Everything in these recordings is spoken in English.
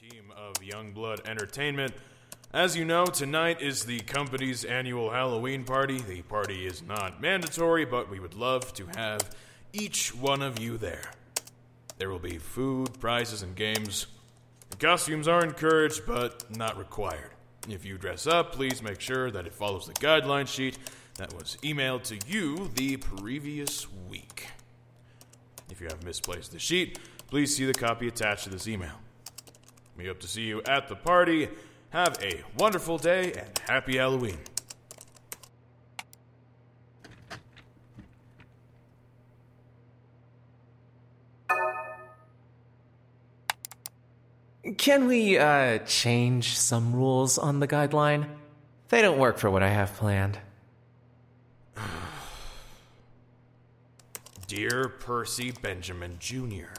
team of Youngblood Entertainment. As you know, tonight is the company's annual Halloween party. The party is not mandatory, but we would love to have each one of you there. There will be food, prizes, and games. The costumes are encouraged, but not required. If you dress up, please make sure that it follows the guideline sheet that was emailed to you the previous week. If you have misplaced the sheet, please see the copy attached to this email. We hope to see you at the party. Have a wonderful day and happy Halloween. Can we, uh, change some rules on the guideline? They don't work for what I have planned. Dear Percy Benjamin Jr.,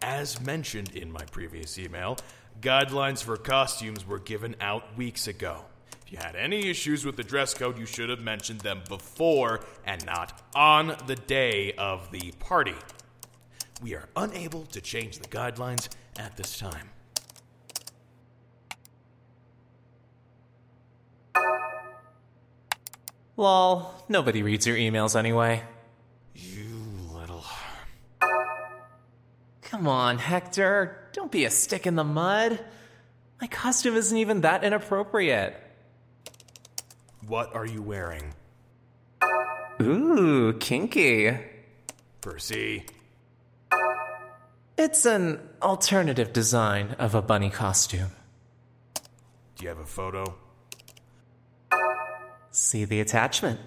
as mentioned in my previous email, guidelines for costumes were given out weeks ago. If you had any issues with the dress code, you should have mentioned them before and not on the day of the party. We are unable to change the guidelines at this time. Lol, nobody reads your emails anyway. You little. Come on, Hector. Don't be a stick in the mud. My costume isn't even that inappropriate. What are you wearing? Ooh, kinky. Percy. It's an alternative design of a bunny costume. Do you have a photo? See the attachment.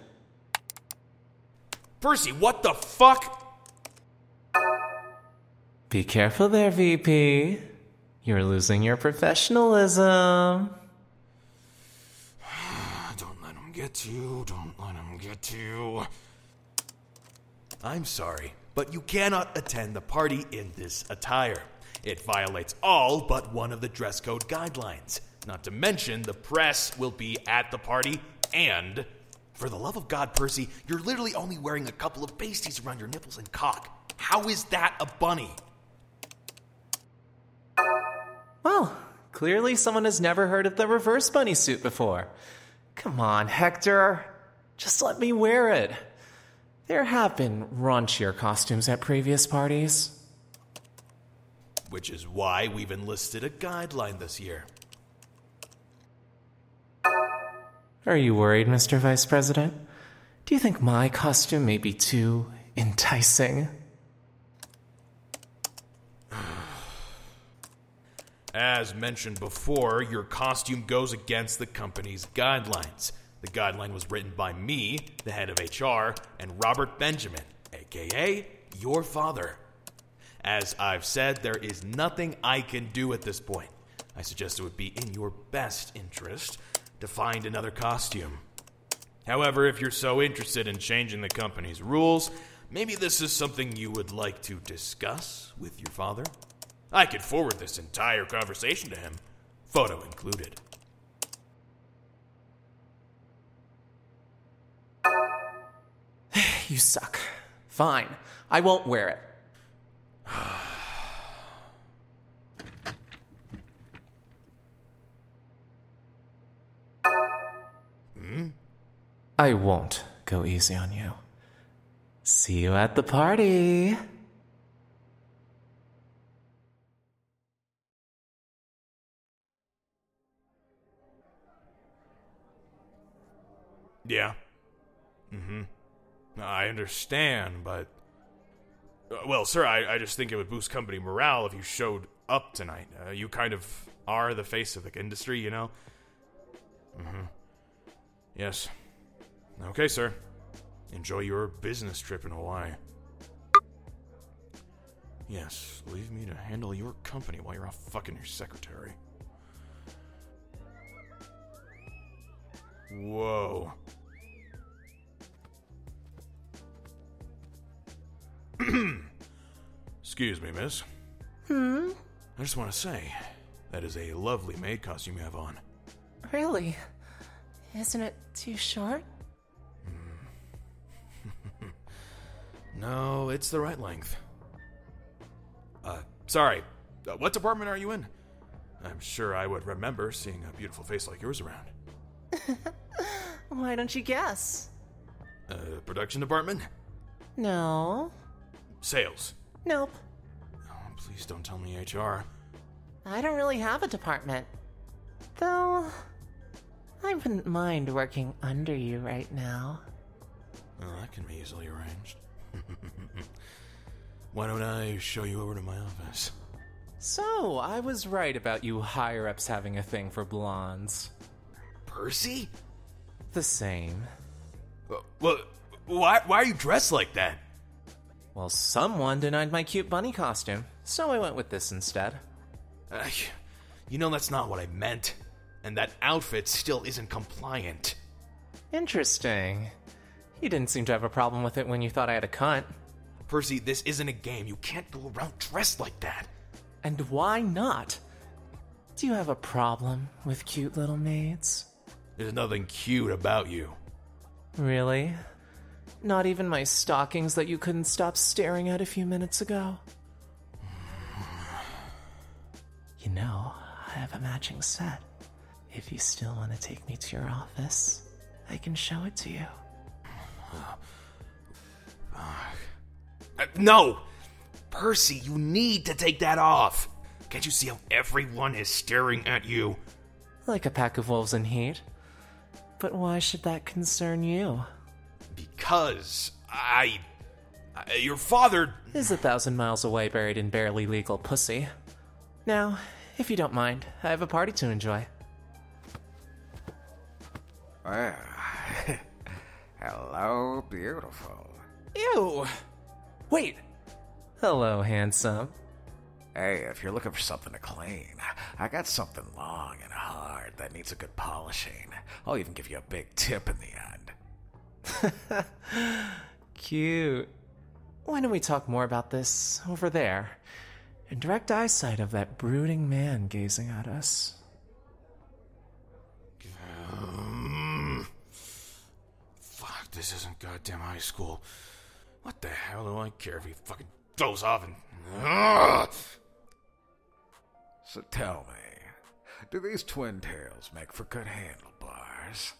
Percy, what the fuck? Be careful there, VP. You're losing your professionalism. Don't let him get you. Don't let him get to you. I'm sorry, but you cannot attend the party in this attire. It violates all but one of the dress code guidelines. Not to mention, the press will be at the party, and for the love of God, Percy, you're literally only wearing a couple of pasties around your nipples and cock. How is that a bunny? Well, clearly someone has never heard of the reverse bunny suit before. Come on, Hector. Just let me wear it. There have been raunchier costumes at previous parties. Which is why we've enlisted a guideline this year. Are you worried, Mr. Vice President? Do you think my costume may be too enticing? As mentioned before, your costume goes against the company's guidelines. The guideline was written by me, the head of HR, and Robert Benjamin, aka your father. As I've said, there is nothing I can do at this point. I suggest it would be in your best interest to find another costume. However, if you're so interested in changing the company's rules, maybe this is something you would like to discuss with your father. I could forward this entire conversation to him, photo included. You suck. Fine. I won't wear it. Hmm? I won't go easy on you. See you at the party. I understand, but. Uh, well, sir, I, I just think it would boost company morale if you showed up tonight. Uh, you kind of are the face of the industry, you know? Mm hmm. Yes. Okay, sir. Enjoy your business trip in Hawaii. Yes, leave me to handle your company while you're off fucking your secretary. Whoa. Excuse me, miss. Hmm? I just want to say, that is a lovely maid costume you have on. Really? Isn't it too short? No, it's the right length. Uh, sorry. Uh, what department are you in? I'm sure I would remember seeing a beautiful face like yours around. Why don't you guess? Uh, production department? No. Sales? Nope. Oh, please don't tell me HR. I don't really have a department. Though, I wouldn't mind working under you right now. Well, that can be easily arranged. Why don't I show you over to my office? So, I was right about you higher ups having a thing for blondes. Percy? The same. Uh, Well, why, why are you dressed like that? Well, someone denied my cute bunny costume, so I went with this instead. Uh, you know that's not what I meant. And that outfit still isn't compliant. Interesting. You didn't seem to have a problem with it when you thought I had a cunt. Percy, this isn't a game. You can't go around dressed like that. And why not? Do you have a problem with cute little maids? There's nothing cute about you. Really? Not even my stockings that you couldn't stop staring at a few minutes ago? You know, I have a matching set. If you still want to take me to your office, I can show it to you. Uh, no! Percy, you need to take that off. Can't you see how everyone is staring at you? Like a pack of wolves in heat. But why should that concern you? Because I. I your father. Is a thousand miles away buried in barely legal pussy. Now, if you don't mind, I have a party to enjoy. Well, hello, beautiful. Ew! Wait! Hello, handsome. Hey, if you're looking for something to clean, I got something long and hard that needs a good polishing. I'll even give you a big tip in the end. Cute. Why don't we talk more about this over there? In direct eyesight of that brooding man gazing at us. Um, fuck, this isn't goddamn high school. What the hell do I care if he fucking goes off and. Ugh! So tell me, do these twin tails make for good handlebars?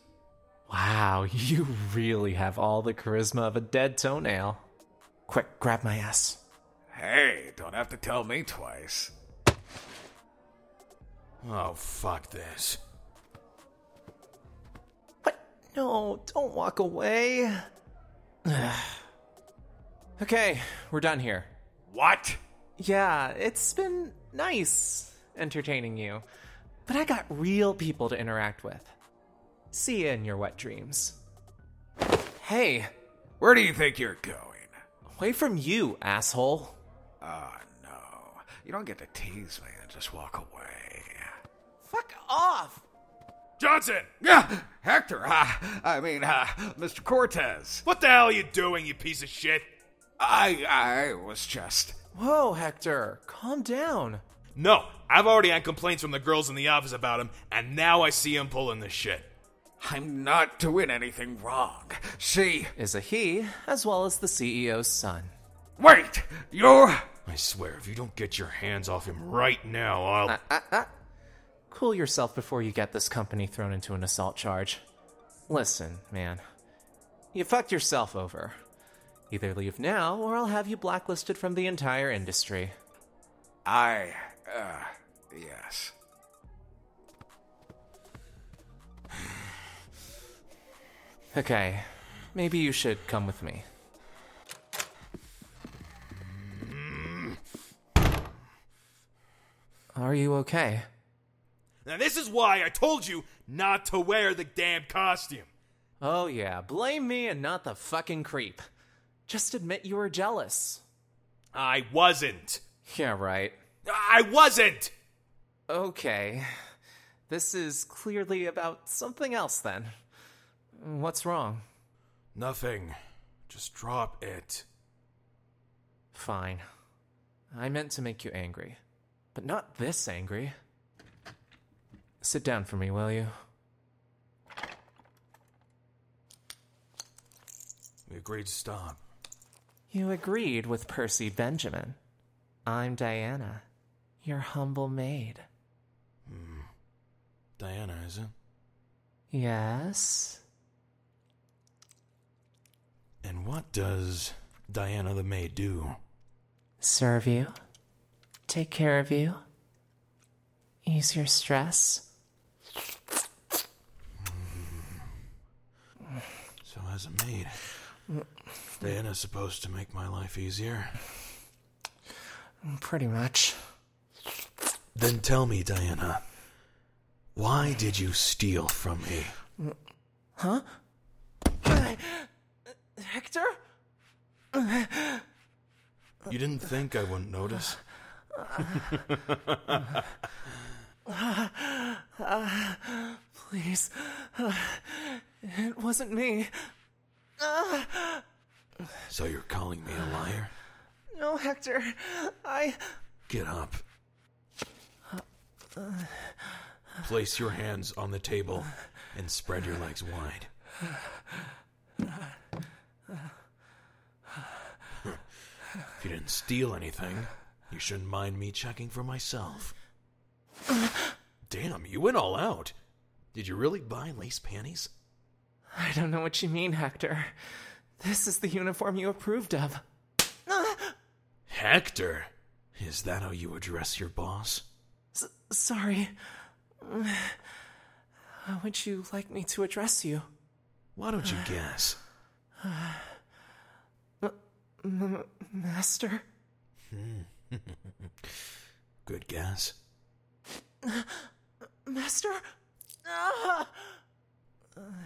Wow, you really have all the charisma of a dead toenail. Quick, grab my ass. Hey, don't have to tell me twice. Oh, fuck this. What? No, don't walk away. okay, we're done here. What? Yeah, it's been nice entertaining you, but I got real people to interact with. See you in your wet dreams. Hey, Where do you think you're going? away from you, asshole. Oh, no. You don't get to tease me and just walk away. Fuck off! Johnson! Yeah, Hector, uh, I mean, uh, Mr. Cortez. What the hell are you doing, you piece of shit? I, I was just. Whoa, Hector, calm down. No, I've already had complaints from the girls in the office about him, and now I see him pulling this shit. I'm not doing anything wrong. She Is a he, as well as the CEO's son. wait, you're. I swear, if you don't get your hands off him right now, I'll. Uh, uh, uh, cool yourself before you get this company thrown into an assault charge. Listen, man. You fucked yourself over. Either leave now, or I'll have you blacklisted from the entire industry. I. Uh, yes. Okay, maybe you should come with me. Are you okay? Now, this is why I told you not to wear the damn costume. Oh, yeah, blame me and not the fucking creep. Just admit you were jealous. I wasn't. Yeah, right. I wasn't! Okay. This is clearly about something else then. What's wrong? Nothing. Just drop it. Fine. I meant to make you angry. But not this angry. Sit down for me, will you? We agreed to stop. You agreed with Percy Benjamin. I'm Diana, your humble maid. Hmm. Diana, is it? Yes? And what does Diana the maid do? Serve you? Take care of you? Ease your stress? So, as a maid, Diana's supposed to make my life easier. Pretty much. Then tell me, Diana, why did you steal from me? Hector? You didn't think I wouldn't notice? Please. It wasn't me. So you're calling me a liar? No, Hector. I. Get up. Place your hands on the table and spread your legs wide. You didn't steal anything, you shouldn't mind me checking for myself. Damn, you went all out. Did you really buy lace panties? I don't know what you mean, Hector. This is the uniform you approved of. Hector! Is that how you address your boss? S- sorry. How would you like me to address you? Why don't you guess? Uh, Master? Hmm. Good guess. Master? Ah!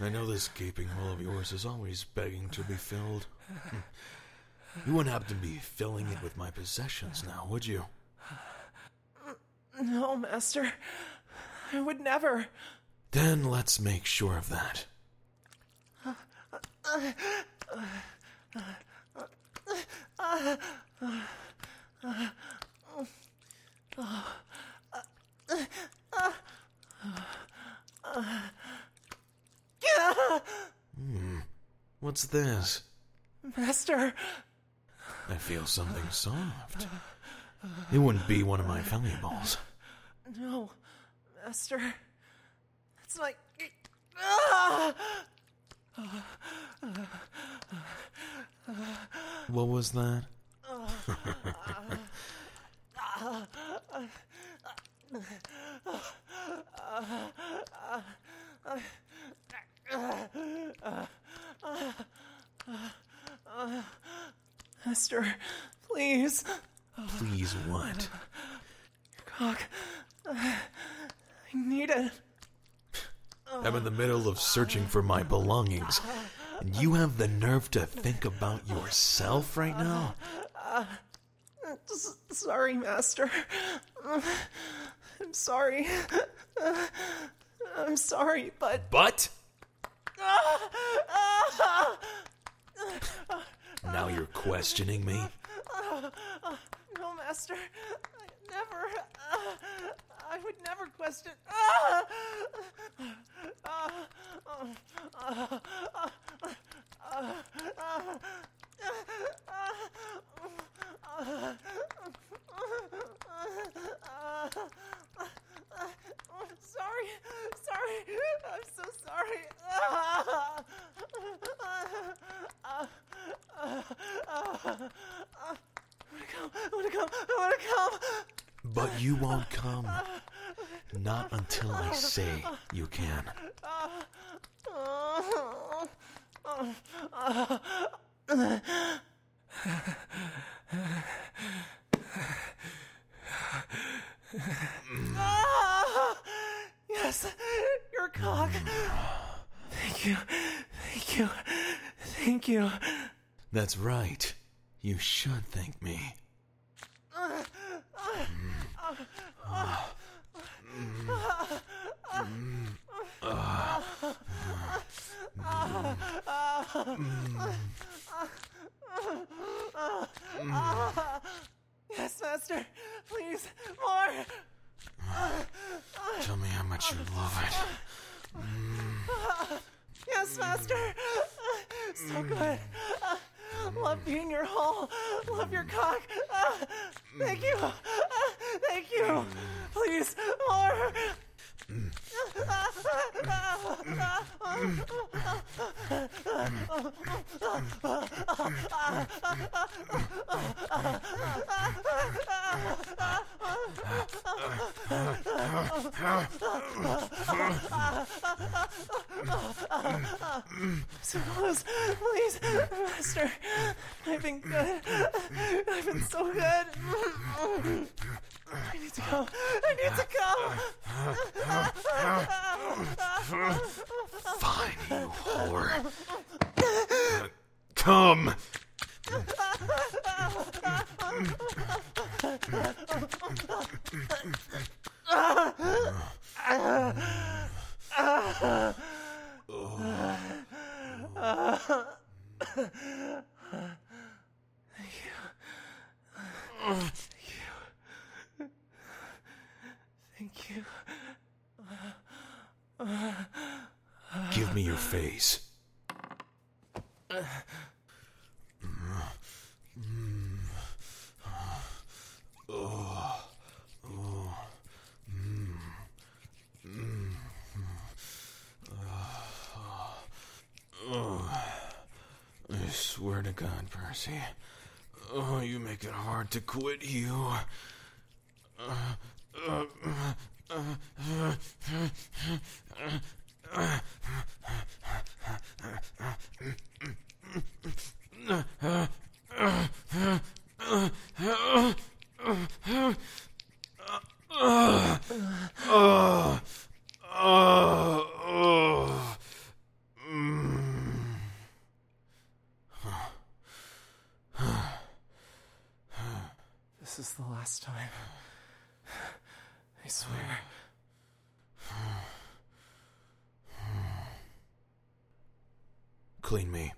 I know this gaping hole of yours is always begging to be filled. You wouldn't happen to be filling it with my possessions now, would you? No, Master. I would never. Then let's make sure of that. Uh, uh, uh, Hmm. What's this? Master. I feel something soft. It wouldn't be one of my valuables. No, Master. It's like. Ah! What was that? Master, please. Please, what? Cock. I need it. I'm in the middle of searching for my belongings, and you have the nerve to think about yourself right now? S- sorry, Master. I'm sorry. I'm sorry, but. But now you're questioning me? No, Master. I never. I would never question. Ah! Sorry, sorry, I'm so sorry. I wanna come, I wanna come. But you won't come. Not until I say you can. Ah! Yes, your cock. Thank you, thank you, thank you. That's right. You should thank me. Master, please, more. Tell me how much you love it. Mm. Yes, Master. So good. Love being your hole. Love your cock. Thank you. Thank you. Mm. Please, more. Mm so close. Please, Master. I've been good. I've been so good. I need to go. I need to go. Fine, you whore. Come. Thank you. Give me your face. I swear to God, Percy. Oh, you make it hard to quit you. Oh, This is the last time. I swear. Clean me.